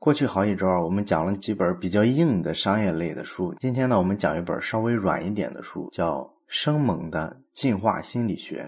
过去好几周啊，我们讲了几本比较硬的商业类的书。今天呢，我们讲一本稍微软一点的书，叫《生猛的进化心理学》。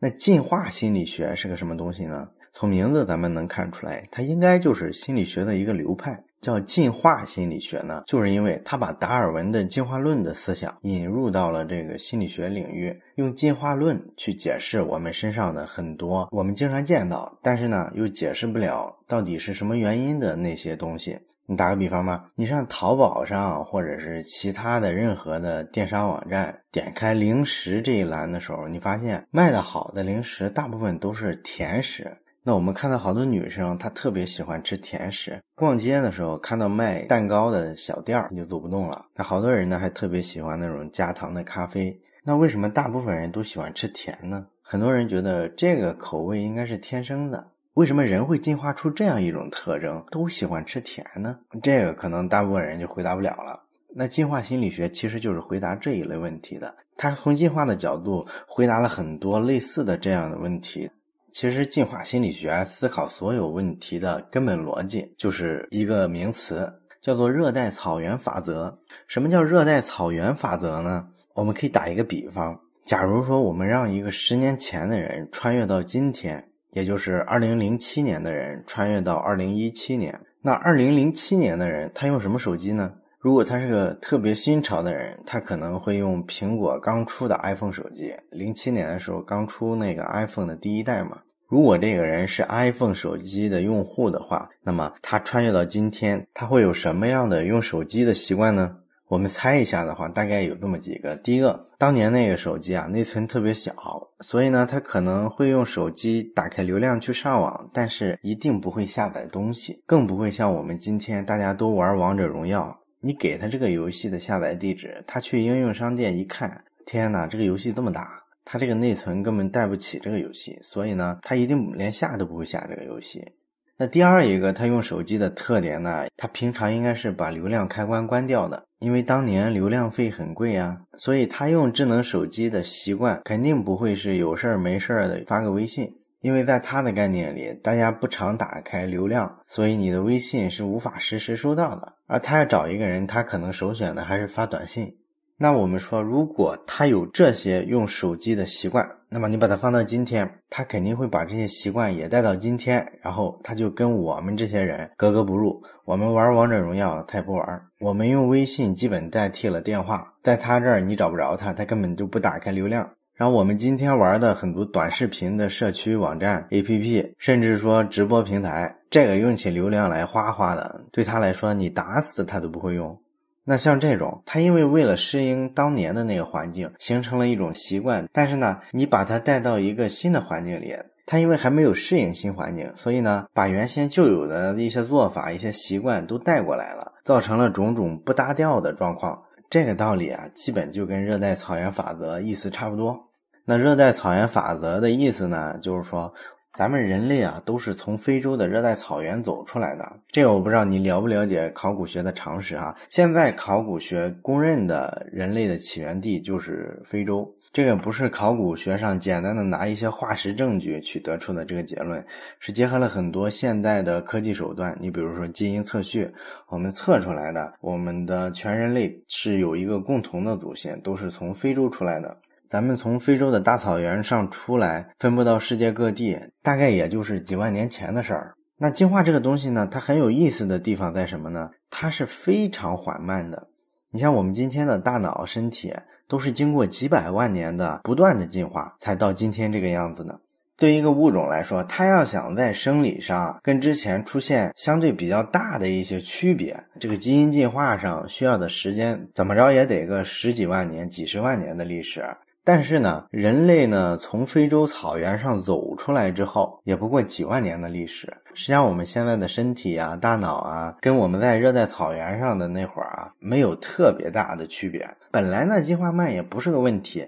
那进化心理学是个什么东西呢？从名字咱们能看出来，它应该就是心理学的一个流派。叫进化心理学呢，就是因为他把达尔文的进化论的思想引入到了这个心理学领域，用进化论去解释我们身上的很多我们经常见到，但是呢又解释不了到底是什么原因的那些东西。你打个比方吧，你上淘宝上或者是其他的任何的电商网站，点开零食这一栏的时候，你发现卖的好的零食大部分都是甜食。那我们看到好多女生，她特别喜欢吃甜食。逛街的时候看到卖蛋糕的小店儿，你就走不动了。那好多人呢，还特别喜欢那种加糖的咖啡。那为什么大部分人都喜欢吃甜呢？很多人觉得这个口味应该是天生的。为什么人会进化出这样一种特征，都喜欢吃甜呢？这个可能大部分人就回答不了了。那进化心理学其实就是回答这一类问题的。它从进化的角度回答了很多类似的这样的问题。其实，进化心理学思考所有问题的根本逻辑，就是一个名词，叫做热带草原法则。什么叫热带草原法则呢？我们可以打一个比方，假如说我们让一个十年前的人穿越到今天，也就是二零零七年的人穿越到二零一七年，那二零零七年的人他用什么手机呢？如果他是个特别新潮的人，他可能会用苹果刚出的 iPhone 手机，零七年的时候刚出那个 iPhone 的第一代嘛。如果这个人是 iPhone 手机的用户的话，那么他穿越到今天，他会有什么样的用手机的习惯呢？我们猜一下的话，大概有这么几个。第一个，当年那个手机啊，内存特别小，所以呢，他可能会用手机打开流量去上网，但是一定不会下载东西，更不会像我们今天大家都玩王者荣耀，你给他这个游戏的下载地址，他去应用商店一看，天哪，这个游戏这么大！他这个内存根本带不起这个游戏，所以呢，他一定连下都不会下这个游戏。那第二一个，他用手机的特点呢，他平常应该是把流量开关关掉的，因为当年流量费很贵啊，所以他用智能手机的习惯肯定不会是有事儿没事儿的发个微信，因为在他的概念里，大家不常打开流量，所以你的微信是无法实时收到的。而他要找一个人，他可能首选的还是发短信。那我们说，如果他有这些用手机的习惯，那么你把它放到今天，他肯定会把这些习惯也带到今天，然后他就跟我们这些人格格不入。我们玩王者荣耀，他也不玩；我们用微信基本代替了电话，在他这儿你找不着他，他根本就不打开流量。然后我们今天玩的很多短视频的社区网站、APP，甚至说直播平台，这个用起流量来哗哗的，对他来说，你打死他都不会用。那像这种，他因为为了适应当年的那个环境，形成了一种习惯。但是呢，你把他带到一个新的环境里，他因为还没有适应新环境，所以呢，把原先旧有的一些做法、一些习惯都带过来了，造成了种种不搭调的状况。这个道理啊，基本就跟热带草原法则意思差不多。那热带草原法则的意思呢，就是说。咱们人类啊，都是从非洲的热带草原走出来的。这个我不知道你了不了解考古学的常识哈。现在考古学公认的人类的起源地就是非洲。这个不是考古学上简单的拿一些化石证据去得出的这个结论，是结合了很多现代的科技手段。你比如说基因测序，我们测出来的，我们的全人类是有一个共同的祖先，都是从非洲出来的。咱们从非洲的大草原上出来，分布到世界各地，大概也就是几万年前的事儿。那进化这个东西呢，它很有意思的地方在什么呢？它是非常缓慢的。你像我们今天的大脑、身体，都是经过几百万年的不断的进化，才到今天这个样子的。对一个物种来说，它要想在生理上跟之前出现相对比较大的一些区别，这个基因进化上需要的时间，怎么着也得个十几万年、几十万年的历史。但是呢，人类呢从非洲草原上走出来之后，也不过几万年的历史。实际上，我们现在的身体啊、大脑啊，跟我们在热带草原上的那会儿啊，没有特别大的区别。本来呢，进化慢也不是个问题，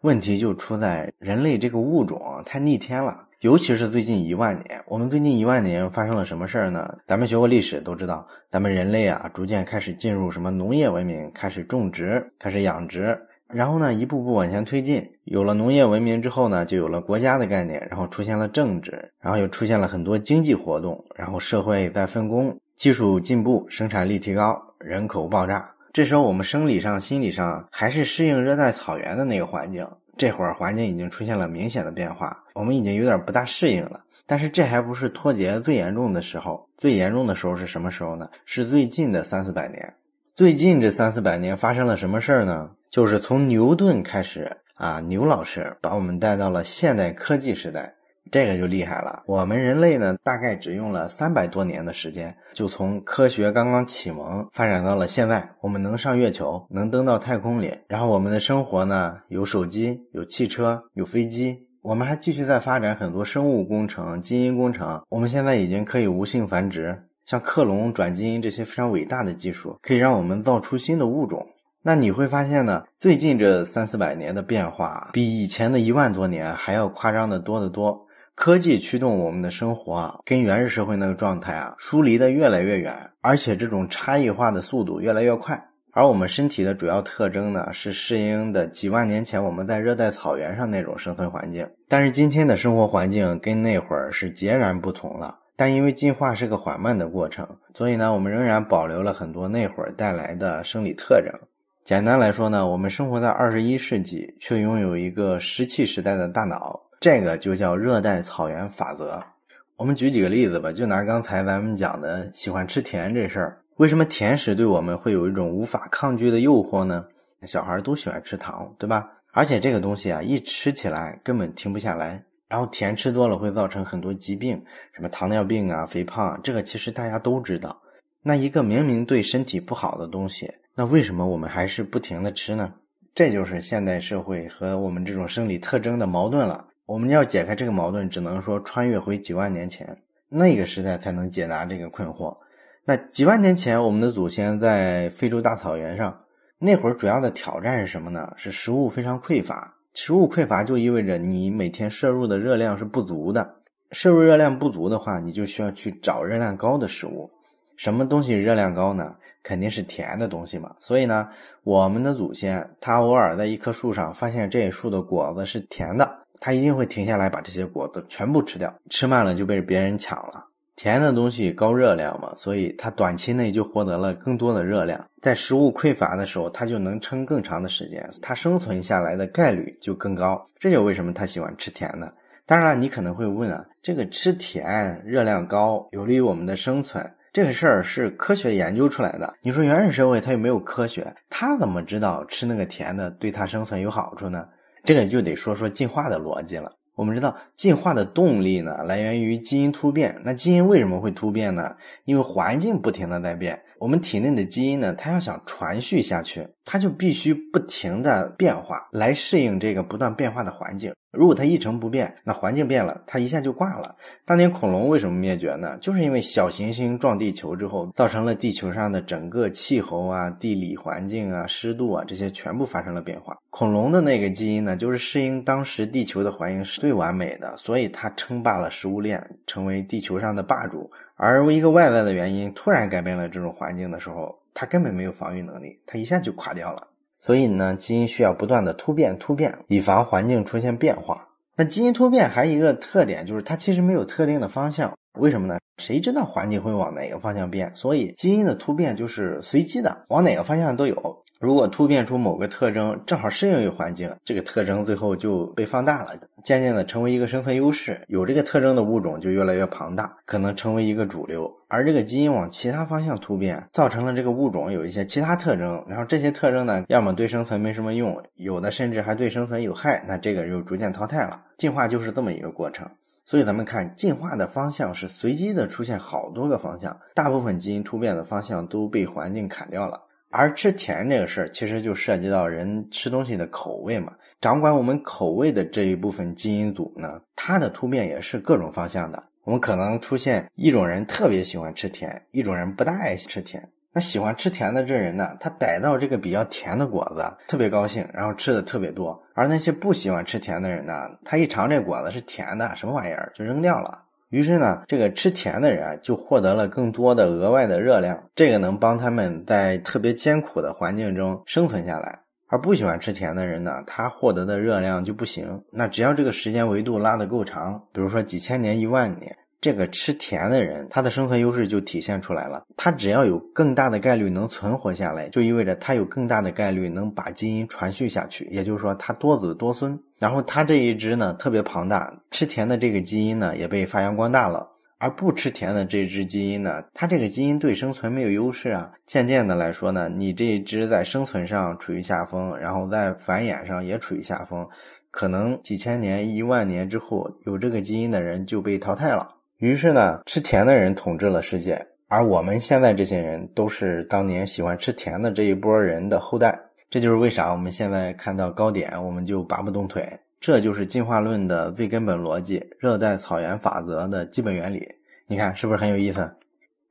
问题就出在人类这个物种太逆天了。尤其是最近一万年，我们最近一万年发生了什么事儿呢？咱们学过历史都知道，咱们人类啊，逐渐开始进入什么农业文明，开始种植，开始养殖。然后呢，一步步往前推进，有了农业文明之后呢，就有了国家的概念，然后出现了政治，然后又出现了很多经济活动，然后社会在分工，技术进步，生产力提高，人口爆炸。这时候我们生理上、心理上还是适应热带草原的那个环境，这会儿环境已经出现了明显的变化，我们已经有点不大适应了。但是这还不是脱节最严重的时候，最严重的时候是什么时候呢？是最近的三四百年。最近这三四百年发生了什么事儿呢？就是从牛顿开始啊，牛老师把我们带到了现代科技时代，这个就厉害了。我们人类呢，大概只用了三百多年的时间，就从科学刚刚启蒙发展到了现在，我们能上月球，能登到太空里，然后我们的生活呢，有手机，有汽车，有飞机，我们还继续在发展很多生物工程、基因工程，我们现在已经可以无性繁殖。像克隆、转基因这些非常伟大的技术，可以让我们造出新的物种。那你会发现呢，最近这三四百年的变化，比以前的一万多年还要夸张的多得多。科技驱动我们的生活啊，跟原始社会那个状态啊，疏离的越来越远，而且这种差异化的速度越来越快。而我们身体的主要特征呢，是适应的几万年前我们在热带草原上那种生存环境。但是今天的生活环境跟那会儿是截然不同了。但因为进化是个缓慢的过程，所以呢，我们仍然保留了很多那会儿带来的生理特征。简单来说呢，我们生活在二十一世纪，却拥有一个石器时代的大脑，这个就叫热带草原法则。我们举几个例子吧，就拿刚才咱们讲的喜欢吃甜这事儿，为什么甜食对我们会有一种无法抗拒的诱惑呢？小孩都喜欢吃糖，对吧？而且这个东西啊，一吃起来根本停不下来。然后甜吃多了会造成很多疾病，什么糖尿病啊、肥胖啊，这个其实大家都知道。那一个明明对身体不好的东西，那为什么我们还是不停的吃呢？这就是现代社会和我们这种生理特征的矛盾了。我们要解开这个矛盾，只能说穿越回几万年前那个时代才能解答这个困惑。那几万年前，我们的祖先在非洲大草原上，那会儿主要的挑战是什么呢？是食物非常匮乏。食物匮乏就意味着你每天摄入的热量是不足的，摄入热量不足的话，你就需要去找热量高的食物。什么东西热量高呢？肯定是甜的东西嘛。所以呢，我们的祖先他偶尔在一棵树上发现这树的果子是甜的，他一定会停下来把这些果子全部吃掉，吃慢了就被别人抢了。甜的东西高热量嘛，所以它短期内就获得了更多的热量。在食物匮乏的时候，它就能撑更长的时间，它生存下来的概率就更高。这就为什么它喜欢吃甜的。当然，你可能会问啊，这个吃甜热量高有利于我们的生存，这个事儿是科学研究出来的。你说原始社会它又没有科学？它怎么知道吃那个甜的对它生存有好处呢？这个就得说说进化的逻辑了。我们知道进化的动力呢，来源于基因突变。那基因为什么会突变呢？因为环境不停的在变。我们体内的基因呢，它要想传续下去，它就必须不停的变化，来适应这个不断变化的环境。如果它一成不变，那环境变了，它一下就挂了。当年恐龙为什么灭绝呢？就是因为小行星撞地球之后，造成了地球上的整个气候啊、地理环境啊、湿度啊这些全部发生了变化。恐龙的那个基因呢，就是适应当时地球的环境是最完美的，所以它称霸了食物链，成为地球上的霸主。而一个外在的原因突然改变了这种环境的时候，它根本没有防御能力，它一下就垮掉了。所以呢，基因需要不断的突变、突变，以防环境出现变化。那基因突变还有一个特点，就是它其实没有特定的方向。为什么呢？谁知道环境会往哪个方向变？所以基因的突变就是随机的，往哪个方向都有。如果突变出某个特征，正好适应于环境，这个特征最后就被放大了，渐渐的成为一个生存优势。有这个特征的物种就越来越庞大，可能成为一个主流。而这个基因往其他方向突变，造成了这个物种有一些其他特征，然后这些特征呢，要么对生存没什么用，有的甚至还对生存有害，那这个就逐渐淘汰了。进化就是这么一个过程。所以咱们看，进化的方向是随机的，出现好多个方向，大部分基因突变的方向都被环境砍掉了。而吃甜这个事儿，其实就涉及到人吃东西的口味嘛。掌管我们口味的这一部分基因组呢，它的突变也是各种方向的。我们可能出现一种人特别喜欢吃甜，一种人不大爱吃甜。那喜欢吃甜的这人呢，他逮到这个比较甜的果子，特别高兴，然后吃的特别多。而那些不喜欢吃甜的人呢，他一尝这果子是甜的，什么玩意儿，就扔掉了。于是呢，这个吃甜的人就获得了更多的额外的热量，这个能帮他们在特别艰苦的环境中生存下来。而不喜欢吃甜的人呢，他获得的热量就不行。那只要这个时间维度拉得够长，比如说几千年、一万年，这个吃甜的人，他的生存优势就体现出来了。他只要有更大的概率能存活下来，就意味着他有更大的概率能把基因传续下去，也就是说他多子多孙。然后他这一只呢特别庞大，吃甜的这个基因呢也被发扬光大了。而不吃甜的这只基因呢，它这个基因对生存没有优势啊。渐渐的来说呢，你这一只在生存上处于下风，然后在繁衍上也处于下风，可能几千年、一万年之后，有这个基因的人就被淘汰了。于是呢，吃甜的人统治了世界，而我们现在这些人都是当年喜欢吃甜的这一波人的后代。这就是为啥我们现在看到糕点我们就拔不动腿。这就是进化论的最根本逻辑，热带草原法则的基本原理。你看是不是很有意思？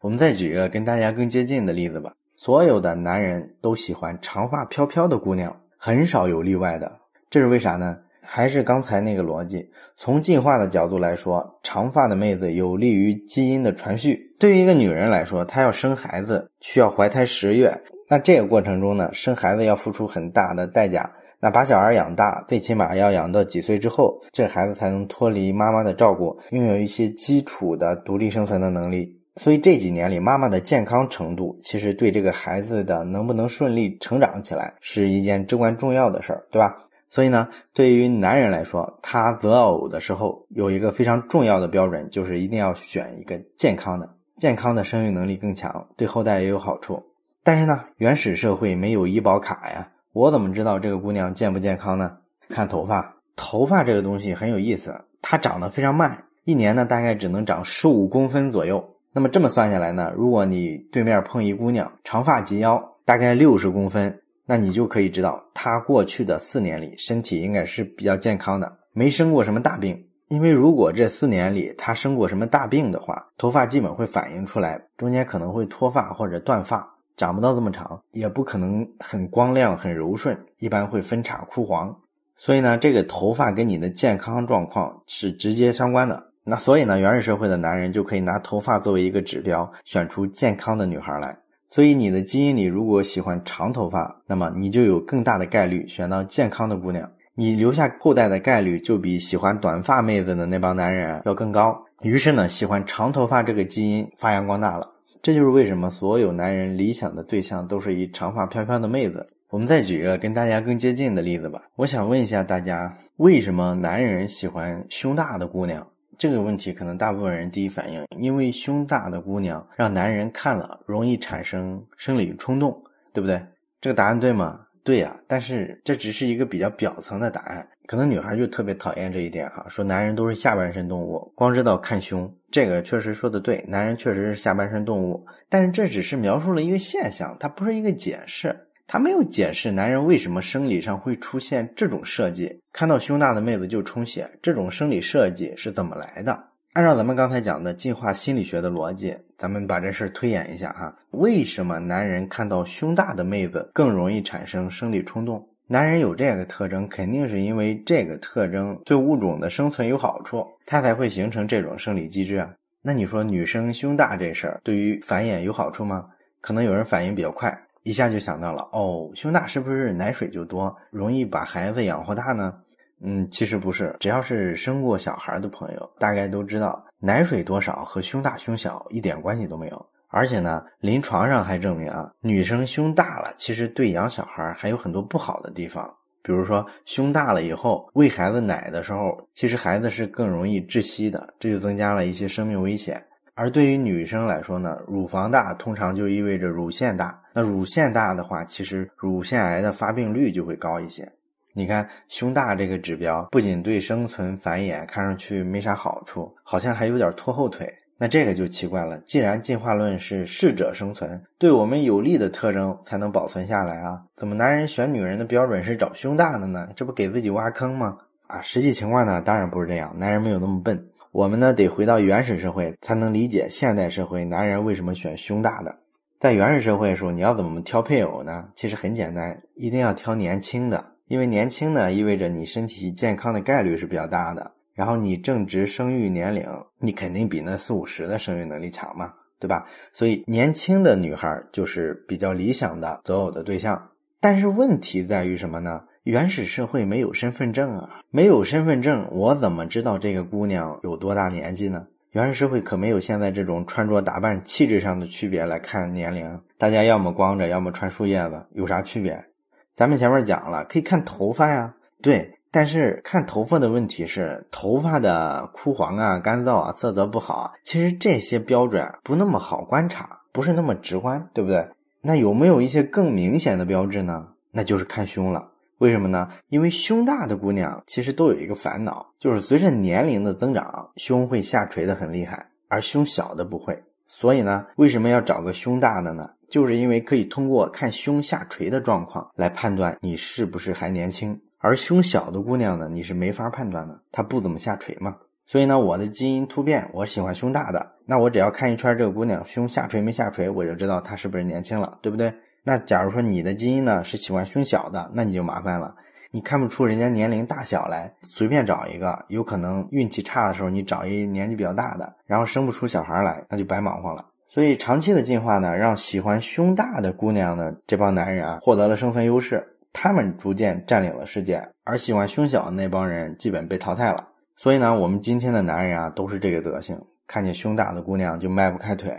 我们再举一个跟大家更接近的例子吧。所有的男人都喜欢长发飘飘的姑娘，很少有例外的。这是为啥呢？还是刚才那个逻辑。从进化的角度来说，长发的妹子有利于基因的传续。对于一个女人来说，她要生孩子需要怀胎十月，那这个过程中呢，生孩子要付出很大的代价。那把小孩养大，最起码要养到几岁之后，这孩子才能脱离妈妈的照顾，拥有一些基础的独立生存的能力。所以这几年里，妈妈的健康程度，其实对这个孩子的能不能顺利成长起来，是一件至关重要的事儿，对吧？所以呢，对于男人来说，他择偶的时候有一个非常重要的标准，就是一定要选一个健康的，健康的生育能力更强，对后代也有好处。但是呢，原始社会没有医保卡呀。我怎么知道这个姑娘健不健康呢？看头发，头发这个东西很有意思，它长得非常慢，一年呢大概只能长十五公分左右。那么这么算下来呢，如果你对面碰一姑娘，长发及腰，大概六十公分，那你就可以知道他过去的四年里身体应该是比较健康的，没生过什么大病。因为如果这四年里他生过什么大病的话，头发基本会反映出来，中间可能会脱发或者断发。长不到这么长，也不可能很光亮、很柔顺，一般会分叉枯黄。所以呢，这个头发跟你的健康状况是直接相关的。那所以呢，原始社会的男人就可以拿头发作为一个指标，选出健康的女孩来。所以你的基因里如果喜欢长头发，那么你就有更大的概率选到健康的姑娘，你留下后代的概率就比喜欢短发妹子的那帮男人要更高。于是呢，喜欢长头发这个基因发扬光大了。这就是为什么所有男人理想的对象都是一长发飘飘的妹子。我们再举一个跟大家更接近的例子吧。我想问一下大家，为什么男人喜欢胸大的姑娘？这个问题可能大部分人第一反应，因为胸大的姑娘让男人看了容易产生生理冲动，对不对？这个答案对吗？对呀，但是这只是一个比较表层的答案。可能女孩就特别讨厌这一点哈，说男人都是下半身动物，光知道看胸，这个确实说的对，男人确实是下半身动物，但是这只是描述了一个现象，它不是一个解释，他没有解释男人为什么生理上会出现这种设计，看到胸大的妹子就充血，这种生理设计是怎么来的？按照咱们刚才讲的进化心理学的逻辑，咱们把这事儿推演一下哈，为什么男人看到胸大的妹子更容易产生生理冲动？男人有这个特征，肯定是因为这个特征对物种的生存有好处，它才会形成这种生理机制啊。那你说女生胸大这事儿对于繁衍有好处吗？可能有人反应比较快，一下就想到了，哦，胸大是不是奶水就多，容易把孩子养活大呢？嗯，其实不是，只要是生过小孩的朋友，大概都知道奶水多少和胸大胸小一点关系都没有。而且呢，临床上还证明啊，女生胸大了，其实对养小孩还有很多不好的地方。比如说，胸大了以后喂孩子奶的时候，其实孩子是更容易窒息的，这就增加了一些生命危险。而对于女生来说呢，乳房大通常就意味着乳腺大，那乳腺大的话，其实乳腺癌的发病率就会高一些。你看，胸大这个指标不仅对生存繁衍看上去没啥好处，好像还有点拖后腿。那这个就奇怪了，既然进化论是适者生存，对我们有利的特征才能保存下来啊，怎么男人选女人的标准是找胸大的呢？这不给自己挖坑吗？啊，实际情况呢，当然不是这样，男人没有那么笨，我们呢得回到原始社会才能理解现代社会男人为什么选胸大的。在原始社会的时候，你要怎么挑配偶呢？其实很简单，一定要挑年轻的，因为年轻呢意味着你身体健康的概率是比较大的。然后你正值生育年龄，你肯定比那四五十的生育能力强嘛，对吧？所以年轻的女孩就是比较理想的择偶的对象。但是问题在于什么呢？原始社会没有身份证啊，没有身份证，我怎么知道这个姑娘有多大年纪呢？原始社会可没有现在这种穿着打扮、气质上的区别来看年龄，大家要么光着，要么穿树叶子，有啥区别？咱们前面讲了，可以看头发呀，对。但是看头发的问题是，头发的枯黄啊、干燥啊、色泽不好啊，其实这些标准不那么好观察，不是那么直观，对不对？那有没有一些更明显的标志呢？那就是看胸了。为什么呢？因为胸大的姑娘其实都有一个烦恼，就是随着年龄的增长，胸会下垂的很厉害，而胸小的不会。所以呢，为什么要找个胸大的呢？就是因为可以通过看胸下垂的状况来判断你是不是还年轻。而胸小的姑娘呢，你是没法判断的，她不怎么下垂嘛。所以呢，我的基因突变，我喜欢胸大的，那我只要看一圈这个姑娘胸下垂没下垂，我就知道她是不是年轻了，对不对？那假如说你的基因呢是喜欢胸小的，那你就麻烦了，你看不出人家年龄大小来，随便找一个，有可能运气差的时候你找一年纪比较大的，然后生不出小孩来，那就白忙活了。所以长期的进化呢，让喜欢胸大的姑娘的这帮男人啊获得了生存优势。他们逐渐占领了世界，而喜欢胸小的那帮人基本被淘汰了。所以呢，我们今天的男人啊，都是这个德行，看见胸大的姑娘就迈不开腿。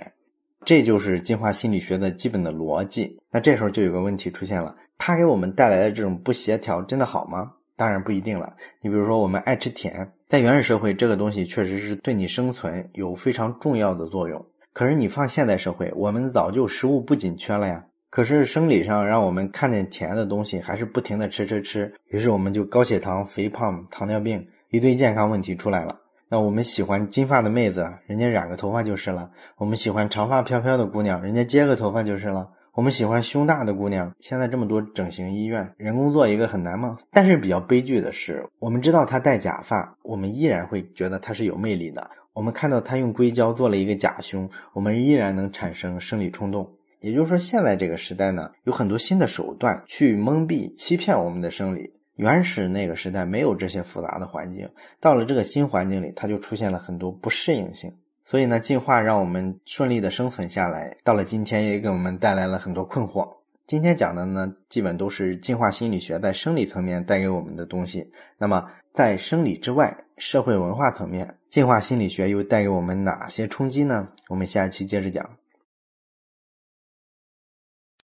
这就是进化心理学的基本的逻辑。那这时候就有个问题出现了：它给我们带来的这种不协调，真的好吗？当然不一定了。你比如说，我们爱吃甜，在原始社会，这个东西确实是对你生存有非常重要的作用。可是你放现代社会，我们早就食物不紧缺了呀。可是生理上让我们看见甜的东西，还是不停的吃吃吃，于是我们就高血糖、肥胖、糖尿病一堆健康问题出来了。那我们喜欢金发的妹子，人家染个头发就是了；我们喜欢长发飘飘的姑娘，人家接个头发就是了；我们喜欢胸大的姑娘，现在这么多整形医院，人工做一个很难吗？但是比较悲剧的是，我们知道她戴假发，我们依然会觉得她是有魅力的；我们看到她用硅胶做了一个假胸，我们依然能产生生理冲动。也就是说，现在这个时代呢，有很多新的手段去蒙蔽、欺骗我们的生理。原始那个时代没有这些复杂的环境，到了这个新环境里，它就出现了很多不适应性。所以呢，进化让我们顺利的生存下来，到了今天也给我们带来了很多困惑。今天讲的呢，基本都是进化心理学在生理层面带给我们的东西。那么，在生理之外，社会文化层面，进化心理学又带给我们哪些冲击呢？我们下一期接着讲。